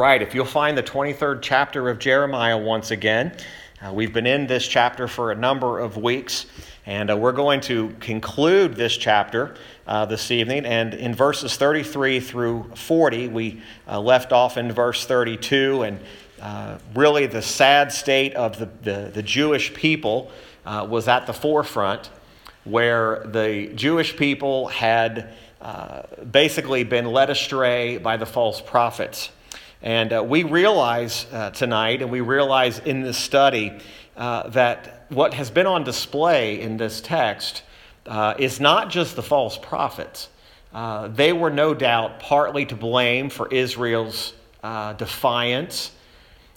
Right, if you'll find the 23rd chapter of Jeremiah once again. Uh, we've been in this chapter for a number of weeks, and uh, we're going to conclude this chapter uh, this evening. And in verses 33 through 40, we uh, left off in verse 32, and uh, really the sad state of the, the, the Jewish people uh, was at the forefront, where the Jewish people had basically been led astray by the false prophets. And uh, we realize uh, tonight, and we realize in this study, uh, that what has been on display in this text uh, is not just the false prophets. Uh, they were no doubt partly to blame for Israel's uh, defiance.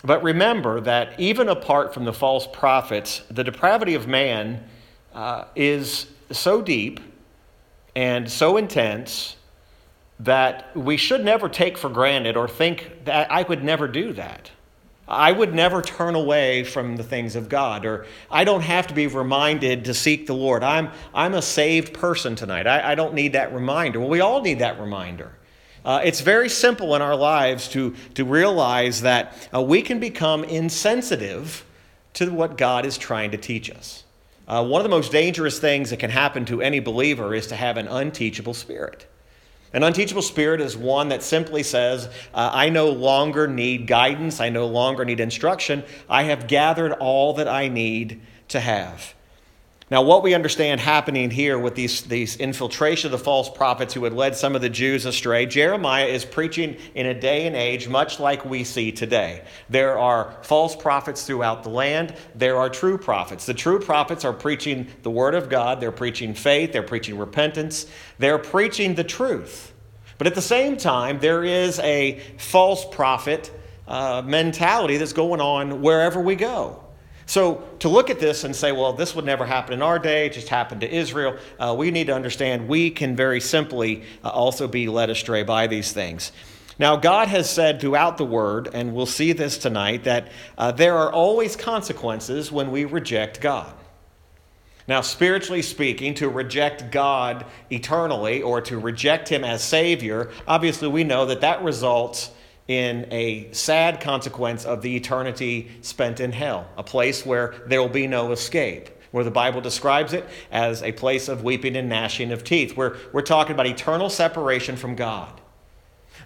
But remember that even apart from the false prophets, the depravity of man is so deep and so intense that we should never take for granted or think that I would never do that. I would never turn away from the things of God, or I don't have to be reminded to seek the Lord. I'm, I'm a saved person tonight. I, I don't need that reminder. Well, we all need that reminder. Uh, it's very simple in our lives to, to realize that uh, we can become insensitive to what God is trying to teach us. Uh, one of the most dangerous things that can happen to any believer is to have an unteachable spirit. An unteachable spirit is one that simply says, uh, I no longer need guidance, I no longer need instruction, I have gathered all that I need to have. Now, what we understand happening here with these, these infiltration of the false prophets who had led some of the Jews astray, Jeremiah is preaching in a day and age much like we see today. There are false prophets throughout the land, there are true prophets. The true prophets are preaching the Word of God, they're preaching faith, they're preaching repentance, they're preaching the truth. But at the same time, there is a false prophet uh, mentality that's going on wherever we go. So to look at this and say, well, this would never happen in our day, it just happened to Israel, uh, we need to understand we can very simply uh, also be led astray by these things. Now, God has said throughout the Word, and we'll see this tonight, that uh, there are always consequences when we reject God. Now, spiritually speaking, to reject God eternally or to reject Him as Savior, obviously we know that that results in a sad consequence of the eternity spent in hell, a place where there will be no escape, where the Bible describes it as a place of weeping and gnashing of teeth. We're, we're talking about eternal separation from God.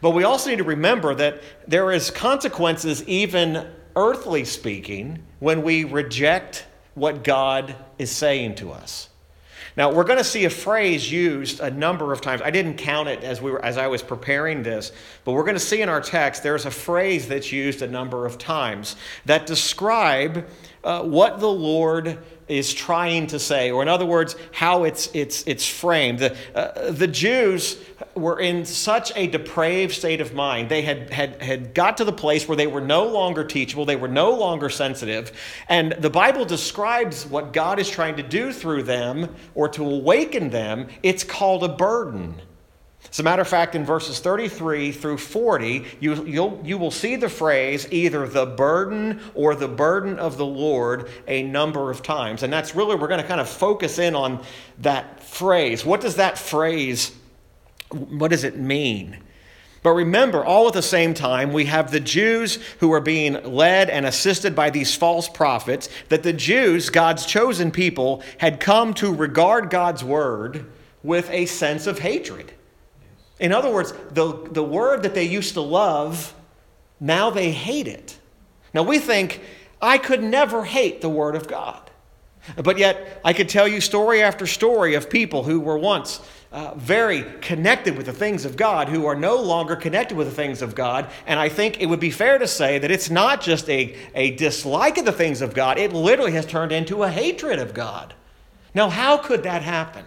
But we also need to remember that there is consequences, even earthly speaking, when we reject what God is saying to us. Now, we're going to see a phrase used a number of times. I didn't count it as, we were, as I was preparing this, but we're going to see in our text there's a phrase that's used a number of times that describe uh, what the Lord is trying to say, or in other words, how it's, it's, it's framed. The, uh, the Jews were in such a depraved state of mind. They had, had, had got to the place where they were no longer teachable, they were no longer sensitive. And the Bible describes what God is trying to do through them or to awaken them. It's called a burden. As a matter of fact, in verses 33 through 40, you, you'll, you will see the phrase either the burden or the burden of the Lord a number of times. And that's really, we're going to kind of focus in on that phrase. What does that phrase, what does it mean? But remember, all at the same time, we have the Jews who are being led and assisted by these false prophets, that the Jews, God's chosen people, had come to regard God's word with a sense of hatred. In other words, the, the word that they used to love, now they hate it. Now we think, I could never hate the word of God. But yet, I could tell you story after story of people who were once uh, very connected with the things of God who are no longer connected with the things of God. And I think it would be fair to say that it's not just a, a dislike of the things of God, it literally has turned into a hatred of God. Now, how could that happen?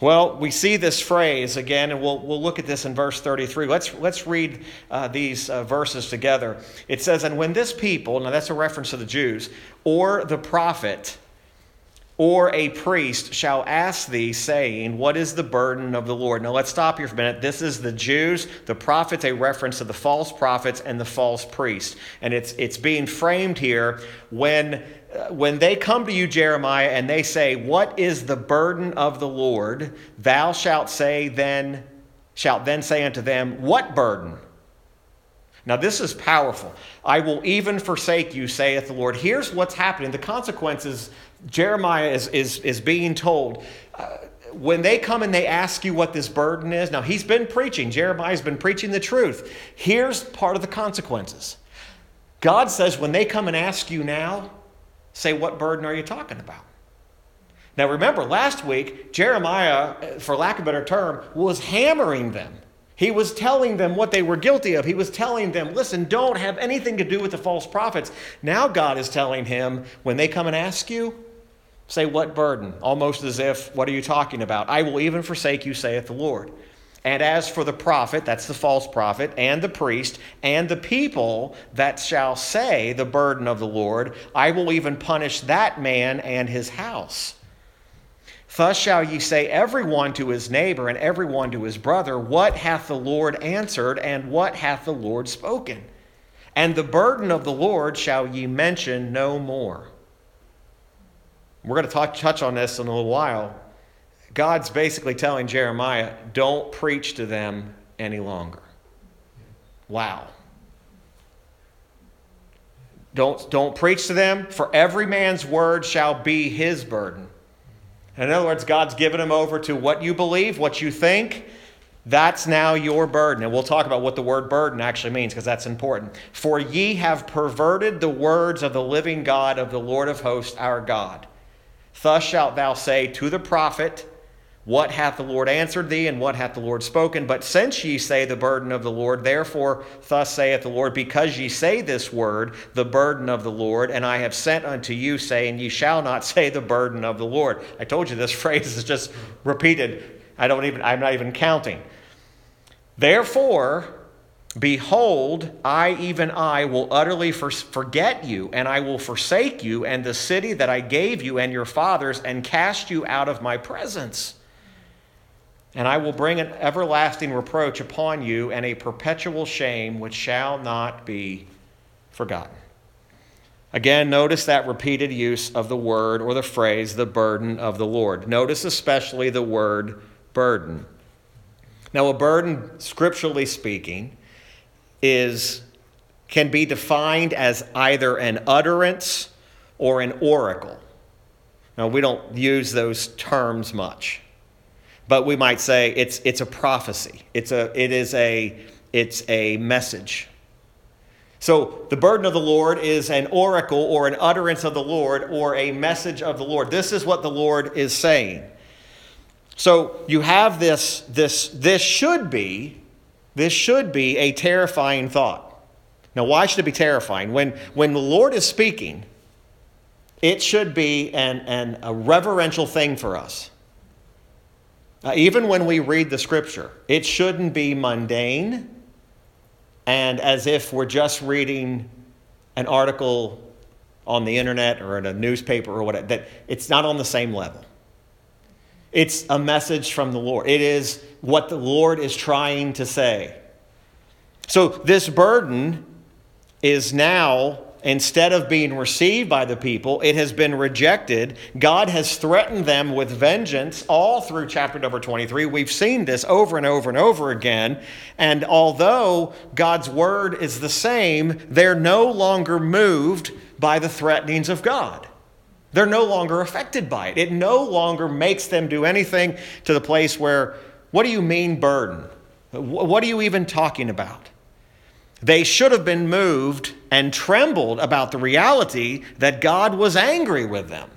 Well, we see this phrase again, and we'll, we'll look at this in verse 33. Let's, let's read uh, these uh, verses together. It says, And when this people, now that's a reference to the Jews, or the prophet, or a priest shall ask thee, saying, What is the burden of the Lord? Now let's stop here for a minute. This is the Jews, the prophets, a reference to the false prophets and the false priest. And it's, it's being framed here when when they come to you, Jeremiah, and they say, What is the burden of the Lord? Thou shalt say then, shalt then say unto them, What burden? Now, this is powerful. I will even forsake you, saith the Lord. Here's what's happening. The consequences Jeremiah is, is, is being told. Uh, when they come and they ask you what this burden is, now he's been preaching, Jeremiah's been preaching the truth. Here's part of the consequences. God says, when they come and ask you now, say, What burden are you talking about? Now remember, last week, Jeremiah, for lack of a better term, was hammering them. He was telling them what they were guilty of. He was telling them, listen, don't have anything to do with the false prophets. Now God is telling him, when they come and ask you, say, What burden? Almost as if, What are you talking about? I will even forsake you, saith the Lord. And as for the prophet, that's the false prophet, and the priest, and the people that shall say the burden of the Lord, I will even punish that man and his house. Thus shall ye say, every one to his neighbor and every one to his brother, What hath the Lord answered, and what hath the Lord spoken? And the burden of the Lord shall ye mention no more. We're going to talk, touch on this in a little while. God's basically telling Jeremiah, don't preach to them any longer. Wow. Don't, don't preach to them, for every man's word shall be his burden. In other words, God's given him over to what you believe, what you think. That's now your burden. And we'll talk about what the word burden actually means because that's important. For ye have perverted the words of the living God of the Lord of hosts, our God. Thus shalt thou say to the prophet, What hath the Lord answered thee, and what hath the Lord spoken? But since ye say the burden of the Lord, therefore thus saith the Lord, because ye say this word, the burden of the Lord, and I have sent unto you, saying, Ye shall not say the burden of the Lord. I told you this phrase is just repeated. I don't even, I'm not even counting. Therefore, Behold, I, even I, will utterly forget you, and I will forsake you, and the city that I gave you and your fathers, and cast you out of my presence. And I will bring an everlasting reproach upon you, and a perpetual shame which shall not be forgotten. Again, notice that repeated use of the word or the phrase, the burden of the Lord. Notice especially the word burden. Now, a burden, scripturally speaking, is can be defined as either an utterance or an oracle. Now, we don't use those terms much, but we might say it's, it's a prophecy. It's a, it is a, it's a message. So, the burden of the Lord is an oracle or an utterance of the Lord or a message of the Lord. This is what the Lord is saying. So, you have this, this, this should be this should be a terrifying thought. Now, why should it be terrifying? When, when the Lord is speaking, it should be an, an, a reverential thing for us. Uh, even when we read the scripture, it shouldn't be mundane and as if we're just reading an article on the internet or in a newspaper or whatever, that it's not on the same level. It's a message from the Lord. It is what the Lord is trying to say. So, this burden is now, instead of being received by the people, it has been rejected. God has threatened them with vengeance all through chapter number 23. We've seen this over and over and over again. And although God's word is the same, they're no longer moved by the threatenings of God. They're no longer affected by it. It no longer makes them do anything to the place where, what do you mean burden? What are you even talking about? They should have been moved and trembled about the reality that God was angry with them.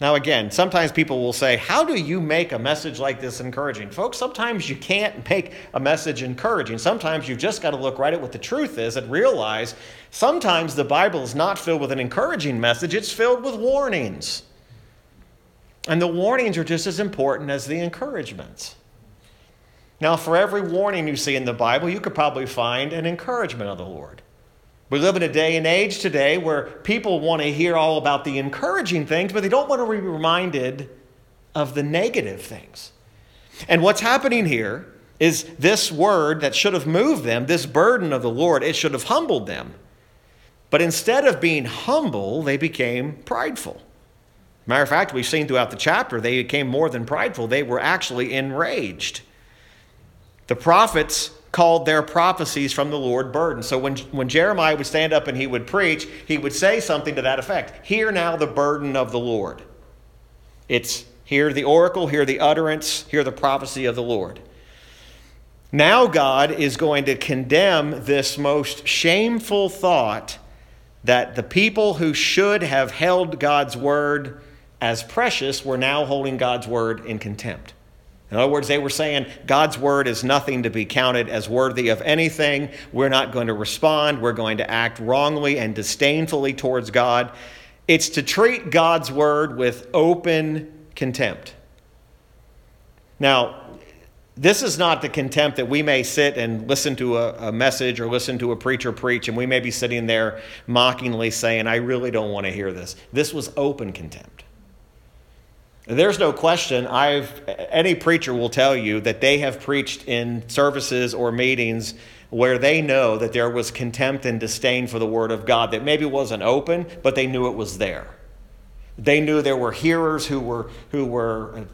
Now, again, sometimes people will say, How do you make a message like this encouraging? Folks, sometimes you can't make a message encouraging. Sometimes you've just got to look right at what the truth is and realize sometimes the Bible is not filled with an encouraging message, it's filled with warnings. And the warnings are just as important as the encouragements. Now, for every warning you see in the Bible, you could probably find an encouragement of the Lord. We live in a day and age today where people want to hear all about the encouraging things, but they don't want to be reminded of the negative things. And what's happening here is this word that should have moved them, this burden of the Lord, it should have humbled them. But instead of being humble, they became prideful. Matter of fact, we've seen throughout the chapter, they became more than prideful. They were actually enraged. The prophets called their prophecies from the Lord burden. So when, when Jeremiah would stand up and he would preach, he would say something to that effect Hear now the burden of the Lord. It's hear the oracle, hear the utterance, hear the prophecy of the Lord. Now God is going to condemn this most shameful thought that the people who should have held God's word as precious were now holding God's word in contempt. In other words, they were saying God's word is nothing to be counted as worthy of anything. We're not going to respond. We're going to act wrongly and disdainfully towards God. It's to treat God's word with open contempt. Now, this is not the contempt that we may sit and listen to a, a, message or listen to a preacher preach, and we may be sitting there mockingly saying, I really don't want to hear this. This was open contempt. There's no question. I've any preacher will tell you that they have preached in services or meetings where they know that there was contempt and disdain for the word of God that maybe wasn't open, but they knew it was there. They knew there were hearers who were who were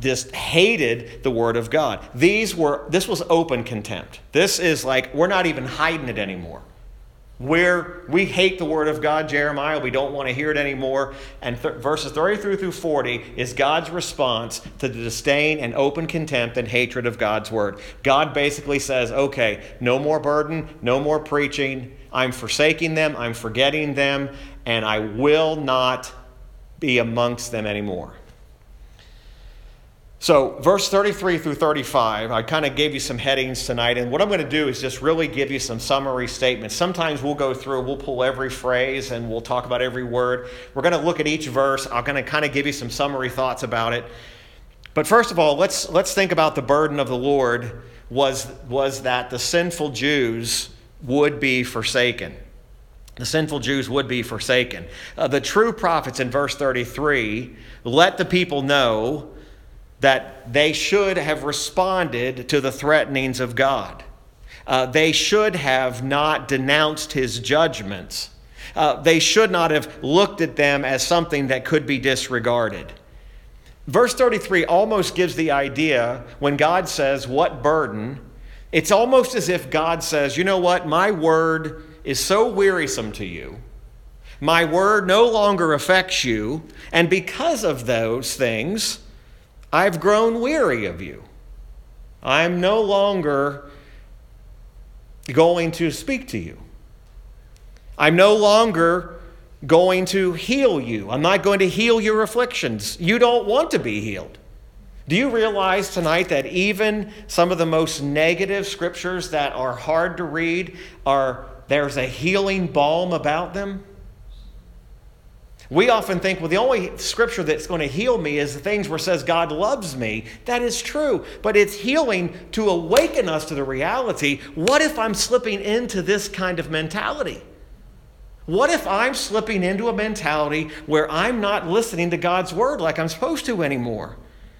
just hated the word of God. These were this was open contempt. This is like we're not even hiding it anymore where we hate the word of God, Jeremiah, we don't want to hear it anymore. And th- verses 33 through 40 is God's response to the disdain and open contempt and hatred of God's word. God basically says, okay, no more burden, no more preaching. I'm forsaking them, I'm forgetting them, and I will not be amongst them anymore. So, verse 33 through 35, I kind of gave you some headings tonight, and what I'm going to do is just really give you some summary statements. Sometimes we'll go through, we'll pull every phrase, and we'll talk about every word. We're going to look at each verse. I'm going to kind of give you some summary thoughts about it. But first of all, let's, let's think about the burden of the Lord was, was that the sinful Jews would be forsaken. The sinful Jews would be forsaken. Uh, the true prophets in verse 33 let the people know that they should have responded to the threatenings of God. Uh, they should have not denounced his judgments. Uh, they should not have looked at them as something that could be disregarded. Verse 33 almost gives the idea when God says, What burden? It's almost as if God says, You know what? My word is so wearisome to you. My word no longer affects you. And because of those things, I've grown weary of you. I'm no longer going to speak to you. I'm no longer going to heal you. I'm not going to heal your afflictions. You don't want to be healed. Do you realize tonight that even some of the most negative scriptures that are hard to read are there's a healing balm about them? We often think, well, the only scripture that's going to heal me is the things where it says God loves me. That is true, but it's healing to awaken us to the reality. What if I'm slipping into this kind of mentality? What if I'm slipping into a mentality where I'm not listening to God's word like I'm supposed to anymore?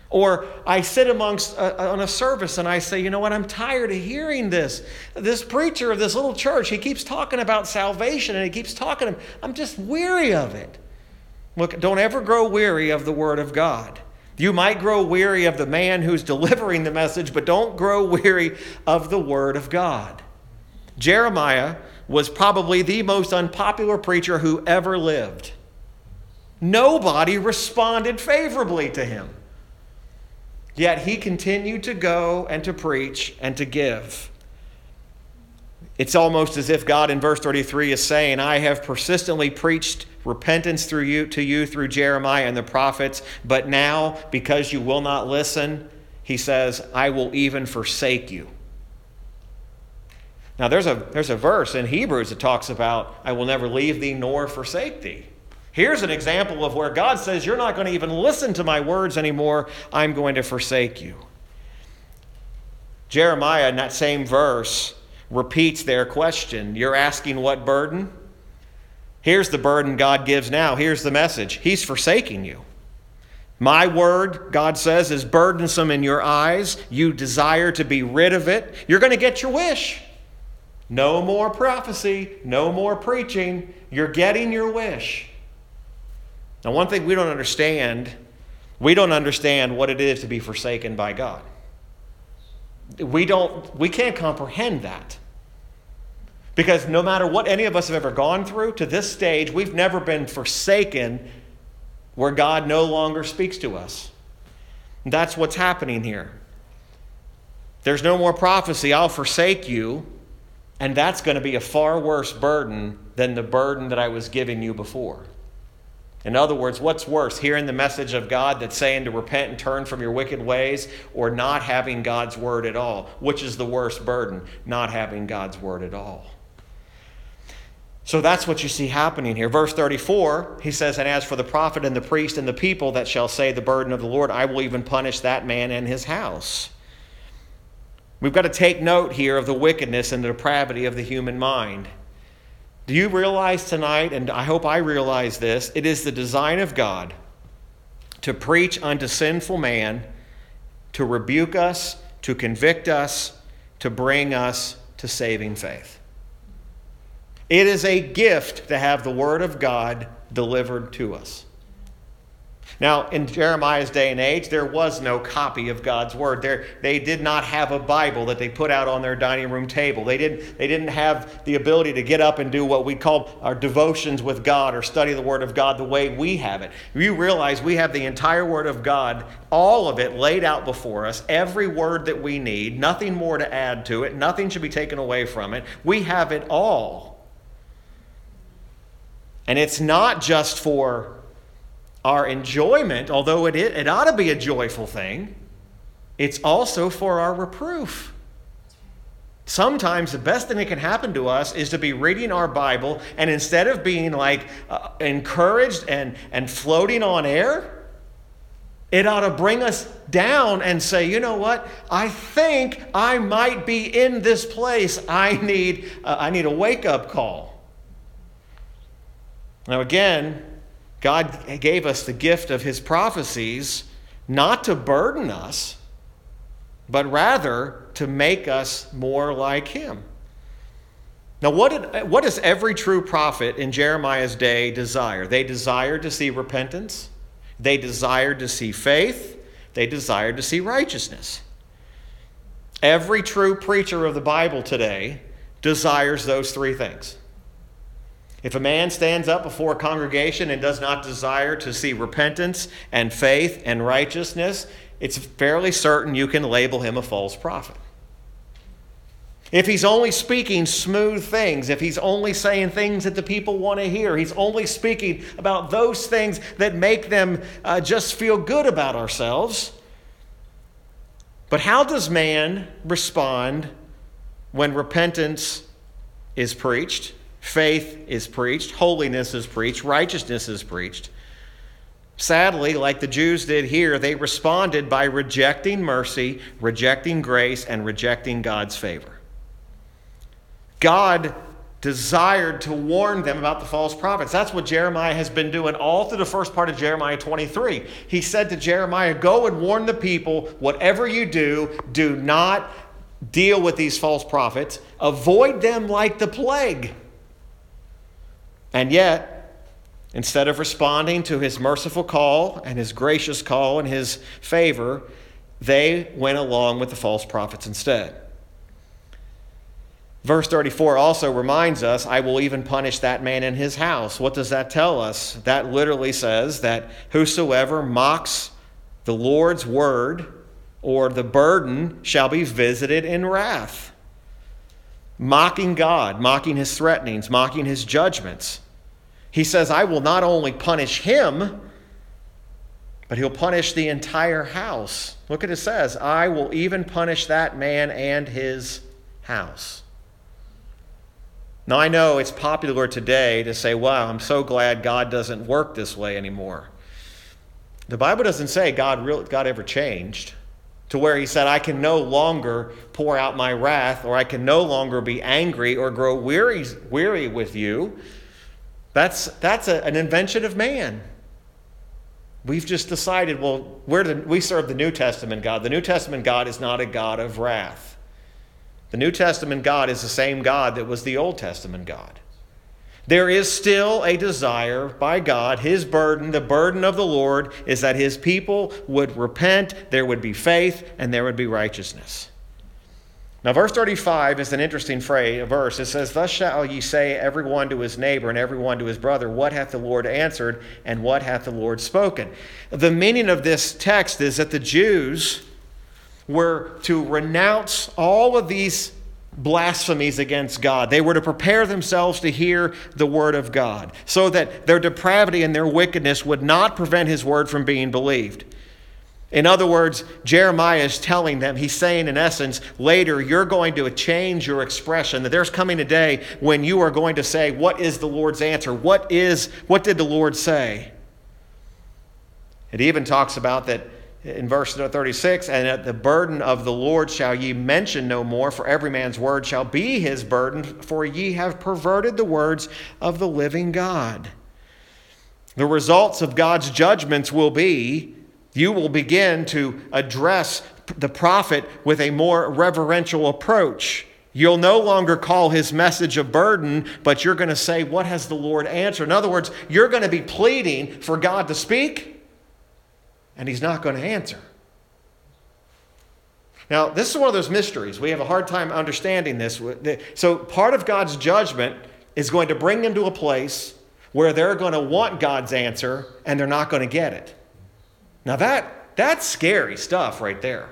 Or I sit amongst uh, on a service and I say, you know what, I'm tired of hearing this. This preacher of this little church, he keeps talking about salvation and he keeps talking, I'm just weary of it. Look, don't ever grow weary of the Word of God. You might grow weary of the man who's delivering the message, but don't grow weary of the Word of God. Jeremiah was probably the most unpopular preacher who ever lived. Nobody responded favorably to him. Yet he continued to go and to preach and to give. It's almost as if God in verse 33 is saying, I have persistently preached repentance through you to you through Jeremiah and the prophets, but now because you will not listen, he says, I will even forsake you. Now there's a there's a verse in Hebrews that talks about I will never leave thee nor forsake thee. Here's an example of where God says you're not going to even listen to my words anymore, I'm going to forsake you. Jeremiah in that same verse repeats their question. You're asking what burden? Here's the burden God gives now. Here's the message He's forsaking you. My word, God says, is burdensome in your eyes. You desire to be rid of it. You're going to get your wish. No more prophecy, no more preaching. You're getting your wish. Now, one thing we don't understand we don't understand what it is to be forsaken by God. we don't we can't comprehend that. Because no matter what any of us have ever gone through to this stage, we've never been forsaken where God no longer speaks to us. And that's what's happening here. There's no more prophecy, I'll forsake you. And that's going to be a far worse burden than the burden that I was giving you before. In other words, what's worse, hearing the message of God that's saying to repent and turn from your wicked ways, or not having God's word at all? Which is the worst burden? Not having God's word at all. So that's what you see happening here. Verse 34, he says, And as for the prophet and the priest and the people that shall say the burden of the Lord, I will even punish that man and his house. We've got to take note here of the wickedness and the depravity of the human mind. Do you realize tonight, and I hope I realize this, it is the design of God to preach unto sinful man, to rebuke us, to convict us, to bring us to saving faith. It is a gift to have the Word of God delivered to us. Now, in Jeremiah's day and age, there was no copy of God's Word. There, they did not have a Bible that they put out on their dining room table. They didn't, they didn't have the ability to get up and do what we call our devotions with God or study the Word of God the way we have it. You realize we have the entire Word of God, all of it laid out before us, every word that we need, nothing more to add to it, nothing should be taken away from it. We have it all. And it's not just for our enjoyment, although it, it ought to be a joyful thing, it's also for our reproof. Sometimes the best thing that can happen to us is to be reading our Bible, and instead of being like uh, encouraged and, and floating on air, it ought to bring us down and say, you know what? I think I might be in this place. I need, uh, I need a wake up call. Now, again, God gave us the gift of his prophecies not to burden us, but rather to make us more like him. Now, what, did, what does every true prophet in Jeremiah's day desire? They desired to see repentance, they desired to see faith, they desired to see righteousness. Every true preacher of the Bible today desires those three things. If a man stands up before a congregation and does not desire to see repentance and faith and righteousness, it's fairly certain you can label him a false prophet. If he's only speaking smooth things, if he's only saying things that the people want to hear, he's only speaking about those things that make them uh, just feel good about ourselves. But how does man respond when repentance is preached? Faith is preached, holiness is preached, righteousness is preached. Sadly, like the Jews did here, they responded by rejecting mercy, rejecting grace, and rejecting God's favor. God desired to warn them about the false prophets. That's what Jeremiah has been doing all through the first part of Jeremiah 23. He said to Jeremiah, Go and warn the people, whatever you do, do not deal with these false prophets, avoid them like the plague. And yet, instead of responding to his merciful call and his gracious call and his favor, they went along with the false prophets instead. Verse 34 also reminds us, I will even punish that man in his house. What does that tell us? That literally says that whosoever mocks the Lord's word or the burden shall be visited in wrath. Mocking God, mocking his threatenings, mocking his judgments. He says, I will not only punish him, but he'll punish the entire house. Look at it says, I will even punish that man and his house. Now, I know it's popular today to say, wow, I'm so glad God doesn't work this way anymore. The Bible doesn't say God, really, God ever changed to where he said, I can no longer pour out my wrath, or I can no longer be angry or grow weary, weary with you. That's, that's a, an invention of man. We've just decided, well, we're the, we serve the New Testament God. The New Testament God is not a God of wrath. The New Testament God is the same God that was the Old Testament God. There is still a desire by God. His burden, the burden of the Lord, is that his people would repent, there would be faith, and there would be righteousness. Now, verse 35 is an interesting phrase, verse. It says, Thus shall ye say every one to his neighbor and every one to his brother, What hath the Lord answered, and what hath the Lord spoken? The meaning of this text is that the Jews were to renounce all of these blasphemies against God. They were to prepare themselves to hear the word of God so that their depravity and their wickedness would not prevent his word from being believed. In other words, Jeremiah is telling them, he's saying in essence, later you're going to change your expression, that there's coming a day when you are going to say, What is the Lord's answer? What is what did the Lord say? It even talks about that in verse 36 and at the burden of the Lord shall ye mention no more, for every man's word shall be his burden, for ye have perverted the words of the living God. The results of God's judgments will be you will begin to address the prophet with a more reverential approach. You'll no longer call his message a burden, but you're going to say, What has the Lord answered? In other words, you're going to be pleading for God to speak, and he's not going to answer. Now, this is one of those mysteries. We have a hard time understanding this. So, part of God's judgment is going to bring them to a place where they're going to want God's answer and they're not going to get it. Now that that's scary stuff right there.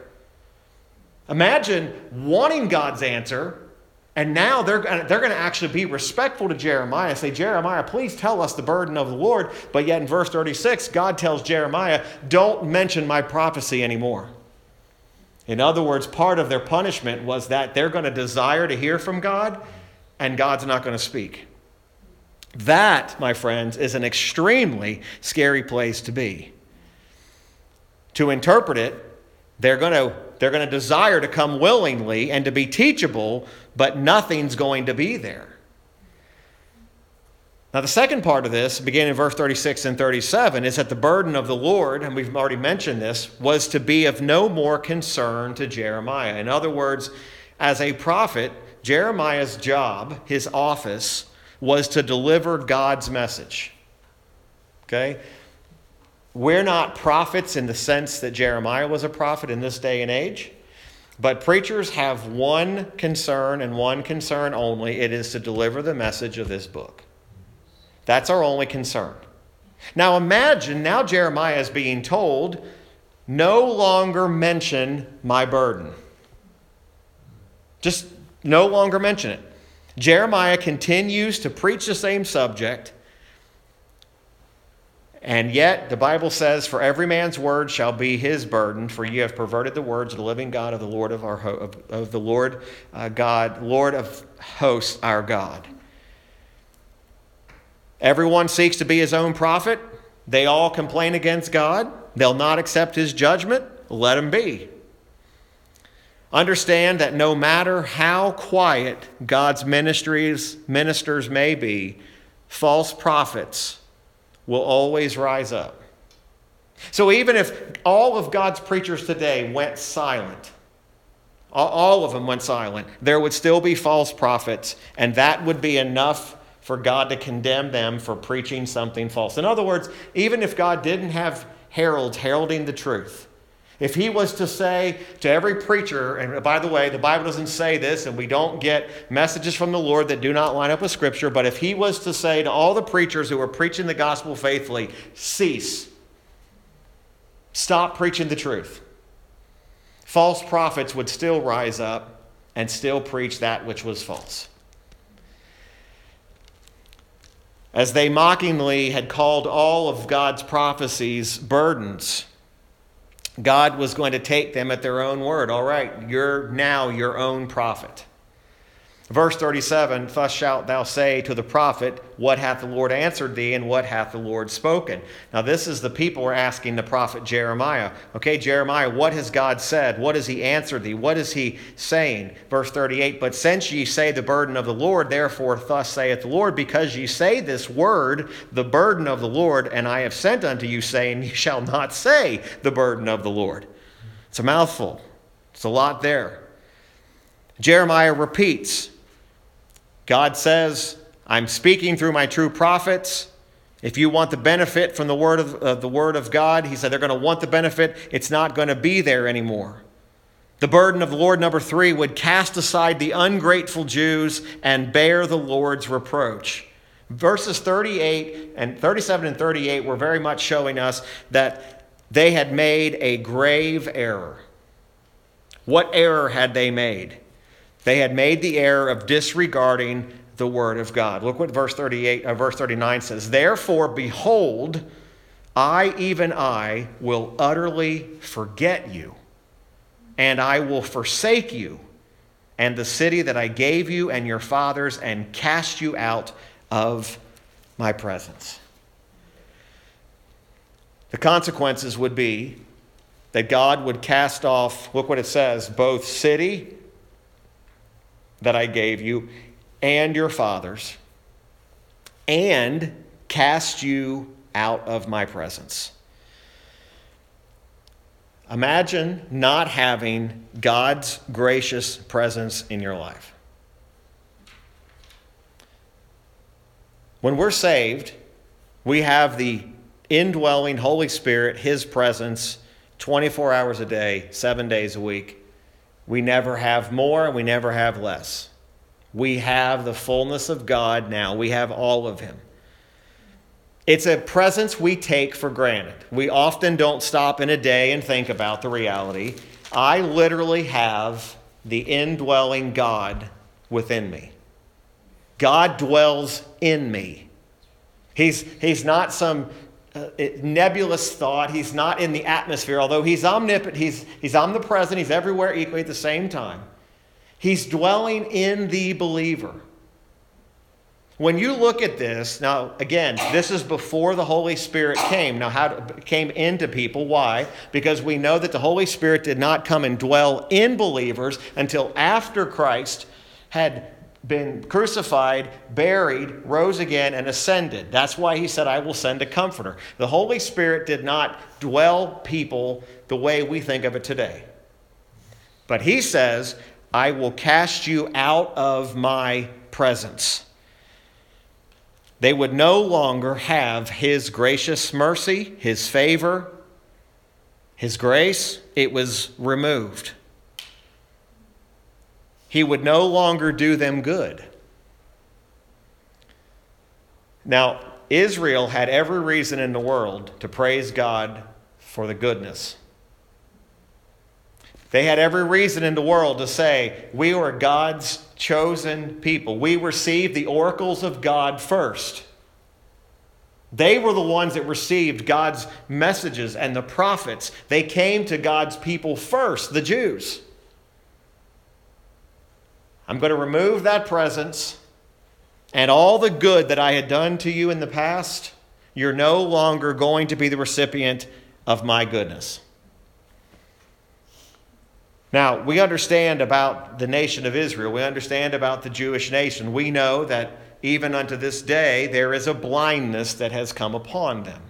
Imagine wanting God's answer, and now they're, they're going to actually be respectful to Jeremiah. Say, Jeremiah, please tell us the burden of the Lord. But yet in verse 36, God tells Jeremiah, don't mention my prophecy anymore. In other words, part of their punishment was that they're going to desire to hear from God, and God's not going to speak. That, my friends, is an extremely scary place to be to interpret it, they're going to they're going to desire to come willingly and to be teachable, but nothing's going to be there. Now, the second part of this, beginning in verse 36 and 37, is that the burden of the Lord, and we've already mentioned this, was to be of no more concern to Jeremiah. In other words, as a prophet, Jeremiah's job, his office, was to deliver God's message. Okay? We're not prophets in the sense that Jeremiah was a prophet in this day and age, but preachers have one concern and one concern only it is to deliver the message of this book. That's our only concern. Now imagine, now Jeremiah is being told, no longer mention my burden. Just no longer mention it. Jeremiah continues to preach the same subject and yet, the Bible says, For every man's word shall be his burden, for ye have perverted the words of the living God of the Lord of, our ho- of, of the Lord uh, God, Lord of hosts, our God. Everyone seeks to be his own prophet. They all complain against God. They'll not accept his judgment. Let him be. Understand that no matter how quiet God's ministries, ministers may be, false prophets will always rise up. So even if all of God's preachers today went silent, all of them went silent, there would still be false prophets, and that would be enough for God to condemn them for preaching something false. In other words, even if God didn't have heralds heralding the truth, if he was to say to every preacher, and by the way, the Bible doesn't say this, and we don't get messages from the Lord that do not line up with Scripture, but if he was to say to all the preachers who are preaching the gospel faithfully, cease, stop preaching the truth, false prophets would still rise up and still preach that which was false. As they mockingly had called all of God's prophecies burdens, God was going to take them at their own word. All right, you're now your own prophet. Verse 37 Thus shalt thou say to the prophet, What hath the Lord answered thee, and what hath the Lord spoken? Now, this is the people are asking the prophet Jeremiah. Okay, Jeremiah, what has God said? What has he answered thee? What is he saying? Verse 38 But since ye say the burden of the Lord, therefore thus saith the Lord, because ye say this word, the burden of the Lord, and I have sent unto you, saying, Ye shall not say the burden of the Lord. It's a mouthful, it's a lot there. Jeremiah repeats, God says, I'm speaking through my true prophets. If you want the benefit from the word of uh, the word of God, he said they're going to want the benefit. It's not going to be there anymore. The burden of the Lord, number three, would cast aside the ungrateful Jews and bear the Lord's reproach. Verses 38 and 37 and 38 were very much showing us that they had made a grave error. What error had they made? They had made the error of disregarding the word of God. Look what verse 38 uh, verse 39 says. Therefore behold, I even I will utterly forget you, and I will forsake you and the city that I gave you and your fathers and cast you out of my presence. The consequences would be that God would cast off, look what it says, both city that I gave you and your fathers, and cast you out of my presence. Imagine not having God's gracious presence in your life. When we're saved, we have the indwelling Holy Spirit, His presence, 24 hours a day, seven days a week. We never have more and we never have less. We have the fullness of God now. We have all of Him. It's a presence we take for granted. We often don't stop in a day and think about the reality. I literally have the indwelling God within me. God dwells in me. He's, he's not some uh, nebulous thought. He's not in the atmosphere, although he's omnipotent, he's, he's omnipresent, he's everywhere equally at the same time. He's dwelling in the believer. When you look at this, now again, this is before the Holy Spirit came. Now, how came into people? Why? Because we know that the Holy Spirit did not come and dwell in believers until after Christ had been crucified, buried, rose again, and ascended. That's why he said, I will send a comforter. The Holy Spirit did not dwell people the way we think of it today. But he says, I will cast you out of my presence. They would no longer have his gracious mercy, his favor, his grace. It was removed he would no longer do them good. Now, Israel had every reason in the world to praise God for the goodness. They had every reason in the world to say, We were God's chosen people. We received the oracles of God first. They were the ones that received God's messages and the prophets. They came to God's people first, the Jews. I'm going to remove that presence and all the good that I had done to you in the past. You're no longer going to be the recipient of my goodness. Now, we understand about the nation of Israel. We understand about the Jewish nation. We know that even unto this day, there is a blindness that has come upon them.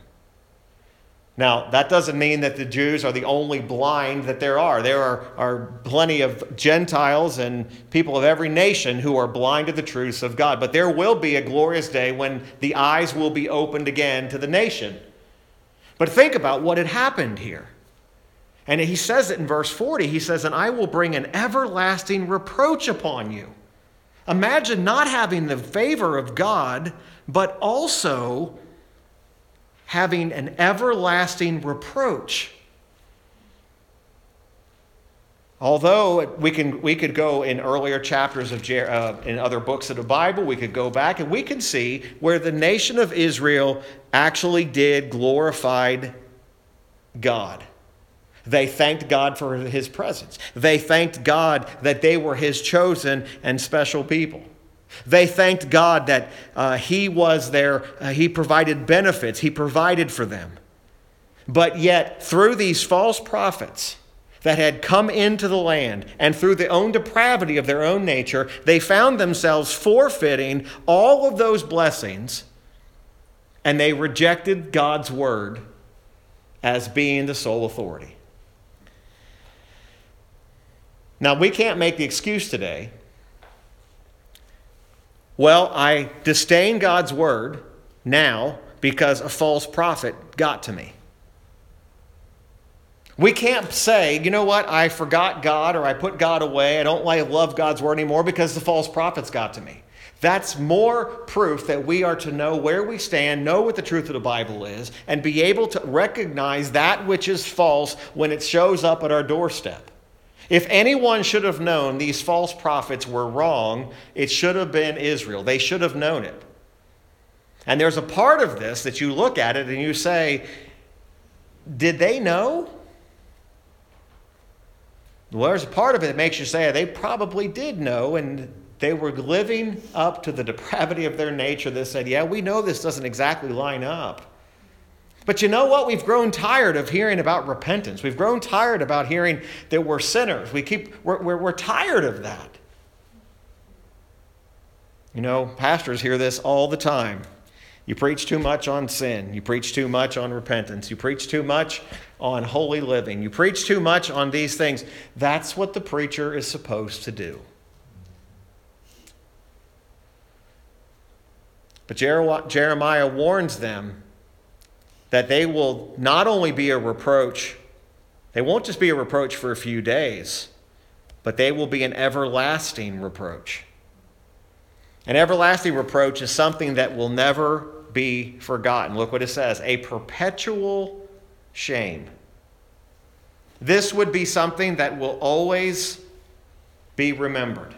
Now, that doesn't mean that the Jews are the only blind that there are. There are, are plenty of Gentiles and people of every nation who are blind to the truths of God. But there will be a glorious day when the eyes will be opened again to the nation. But think about what had happened here. And he says it in verse 40. He says, And I will bring an everlasting reproach upon you. Imagine not having the favor of God, but also having an everlasting reproach. Although we, can, we could go in earlier chapters of uh, in other books of the Bible, we could go back and we can see where the nation of Israel actually did glorified God. They thanked God for his presence. They thanked God that they were his chosen and special people. They thanked God that uh, He was there, uh, He provided benefits, He provided for them. But yet, through these false prophets that had come into the land and through the own depravity of their own nature, they found themselves forfeiting all of those blessings and they rejected God's word as being the sole authority. Now, we can't make the excuse today well, I disdain God's word now because a false prophet got to me. We can't say, you know what, I forgot God or I put God away. I don't love God's word anymore because the false prophets got to me. That's more proof that we are to know where we stand, know what the truth of the Bible is, and be able to recognize that which is false when it shows up at our doorstep. If anyone should have known these false prophets were wrong, it should have been Israel. They should have known it. And there's a part of this that you look at it and you say, did they know? Well, there's a part of it that makes you say they probably did know, and they were living up to the depravity of their nature that said, Yeah, we know this doesn't exactly line up. But you know what? We've grown tired of hearing about repentance. We've grown tired about hearing that we're sinners. We keep, we're, we're, we're tired of that. You know, pastors hear this all the time. You preach too much on sin. You preach too much on repentance. You preach too much on holy living. You preach too much on these things. That's what the preacher is supposed to do. But Jeremiah warns them that they will not only be a reproach, they won't just be a reproach for a few days, but they will be an everlasting reproach. An everlasting reproach is something that will never be forgotten. Look what it says a perpetual shame. This would be something that will always be remembered.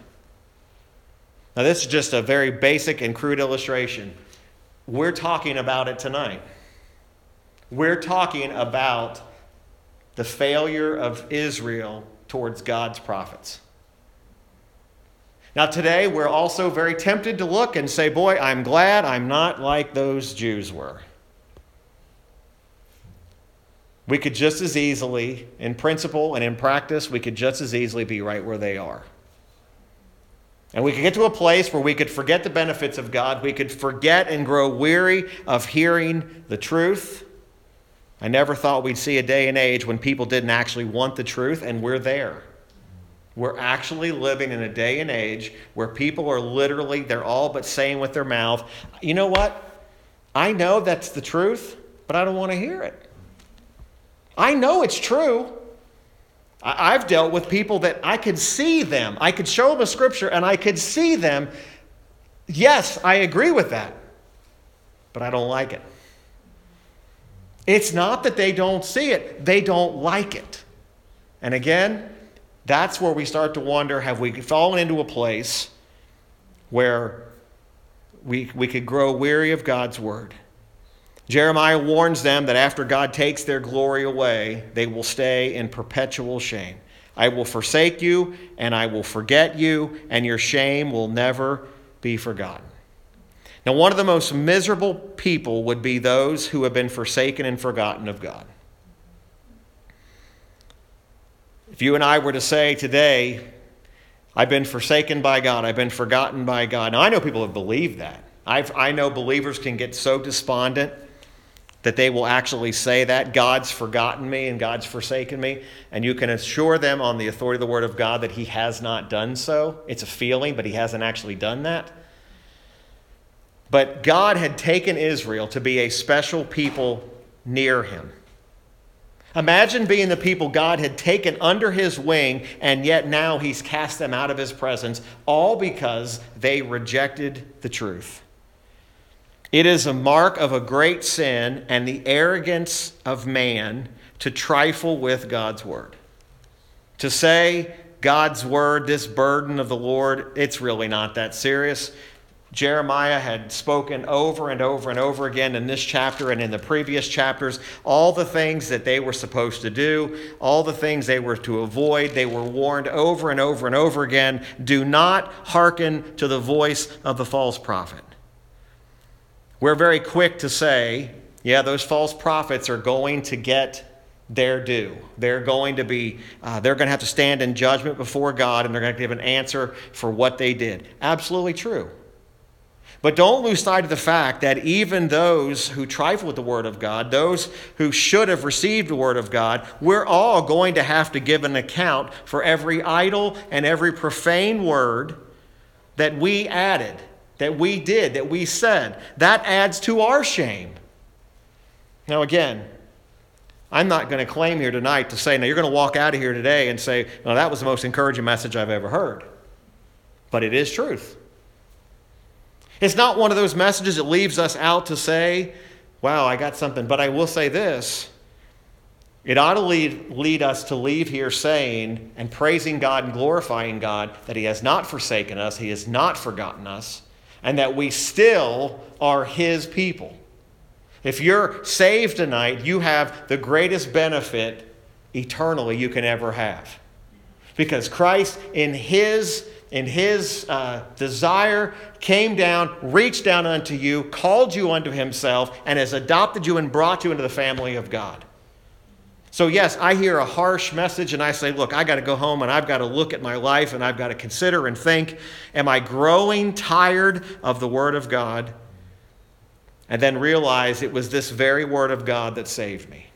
Now, this is just a very basic and crude illustration. We're talking about it tonight. We're talking about the failure of Israel towards God's prophets. Now, today, we're also very tempted to look and say, Boy, I'm glad I'm not like those Jews were. We could just as easily, in principle and in practice, we could just as easily be right where they are. And we could get to a place where we could forget the benefits of God. We could forget and grow weary of hearing the truth. I never thought we'd see a day and age when people didn't actually want the truth, and we're there. We're actually living in a day and age where people are literally, they're all but saying with their mouth, you know what? I know that's the truth, but I don't want to hear it. I know it's true. I've dealt with people that I could see them. I could show them a scripture and I could see them. Yes, I agree with that, but I don't like it. It's not that they don't see it, they don't like it. And again, that's where we start to wonder have we fallen into a place where we, we could grow weary of God's word? Jeremiah warns them that after God takes their glory away, they will stay in perpetual shame. I will forsake you, and I will forget you, and your shame will never be forgotten. Now, one of the most miserable people would be those who have been forsaken and forgotten of God. If you and I were to say today, I've been forsaken by God, I've been forgotten by God. Now, I know people have believed that. I've, I know believers can get so despondent that they will actually say that God's forgotten me and God's forsaken me. And you can assure them on the authority of the Word of God that He has not done so. It's a feeling, but He hasn't actually done that. But God had taken Israel to be a special people near Him. Imagine being the people God had taken under his wing, and yet now he's cast them out of his presence, all because they rejected the truth. It is a mark of a great sin and the arrogance of man to trifle with God's word. To say God's word, this burden of the Lord, it's really not that serious. Jeremiah had spoken over and over and over again in this chapter and in the previous chapters all the things that they were supposed to do, all the things they were to avoid. They were warned over and over and over again do not hearken to the voice of the false prophet. We're very quick to say, yeah, those false prophets are going to get their due. They're going to be, uh, they're going to have to stand in judgment before God and they're going to give an answer for what they did. Absolutely true. But don't lose sight of the fact that even those who trifle with the Word of God, those who should have received the Word of God, we're all going to have to give an account for every idle and every profane word that we added, that we did, that we said. That adds to our shame. Now, again, I'm not going to claim here tonight to say, now you're going to walk out of here today and say, no, that was the most encouraging message I've ever heard. But it is truth. It's not one of those messages that leaves us out to say, wow, I got something. But I will say this it ought to lead, lead us to leave here saying and praising God and glorifying God that He has not forsaken us, He has not forgotten us, and that we still are His people. If you're saved tonight, you have the greatest benefit eternally you can ever have. Because Christ, in His in his uh, desire, came down, reached down unto you, called you unto himself, and has adopted you and brought you into the family of God. So, yes, I hear a harsh message and I say, look, I got to go home and I've got to look at my life and I've got to consider and think, am I growing tired of the Word of God? And then realize it was this very Word of God that saved me.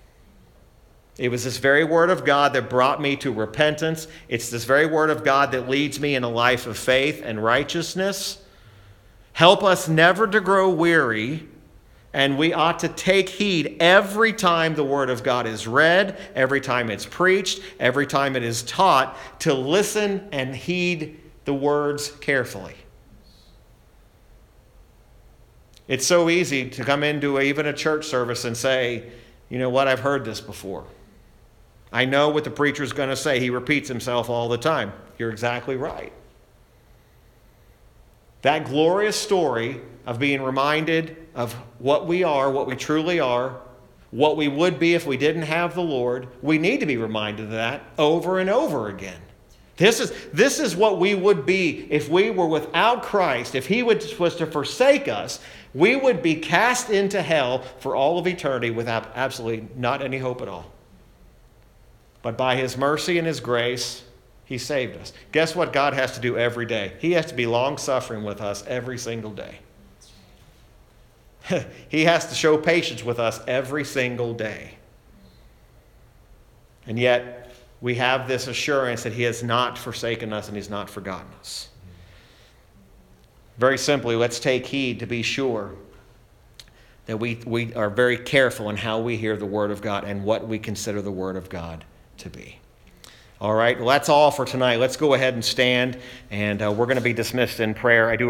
It was this very Word of God that brought me to repentance. It's this very Word of God that leads me in a life of faith and righteousness. Help us never to grow weary and we ought to take heed every time the Word of God is read, every time it's preached, every time it is taught, to listen and heed the words carefully. It's so easy to come into even a church service and say, you know what, I've heard this before. I know what the preacher's going to say. He repeats himself all the time. You're exactly right. That glorious story of being reminded of what we are, what we truly are, what we would be if we didn't have the Lord, we need to be reminded of that over and over again. This is, this is what we would be if we were without Christ. If He would, was to forsake us, we would be cast into hell for all of eternity without absolutely not any hope at all. But by His mercy and His grace, he saved us. Guess what God has to do every day? He has to be long suffering with us every single day. he has to show patience with us every single day. And yet, we have this assurance that He has not forsaken us and He's not forgotten us. Very simply, let's take heed to be sure that we, we are very careful in how we hear the Word of God and what we consider the Word of God to be. All right, well, that's all for tonight. Let's go ahead and stand, and uh, we're going to be dismissed in prayer. I do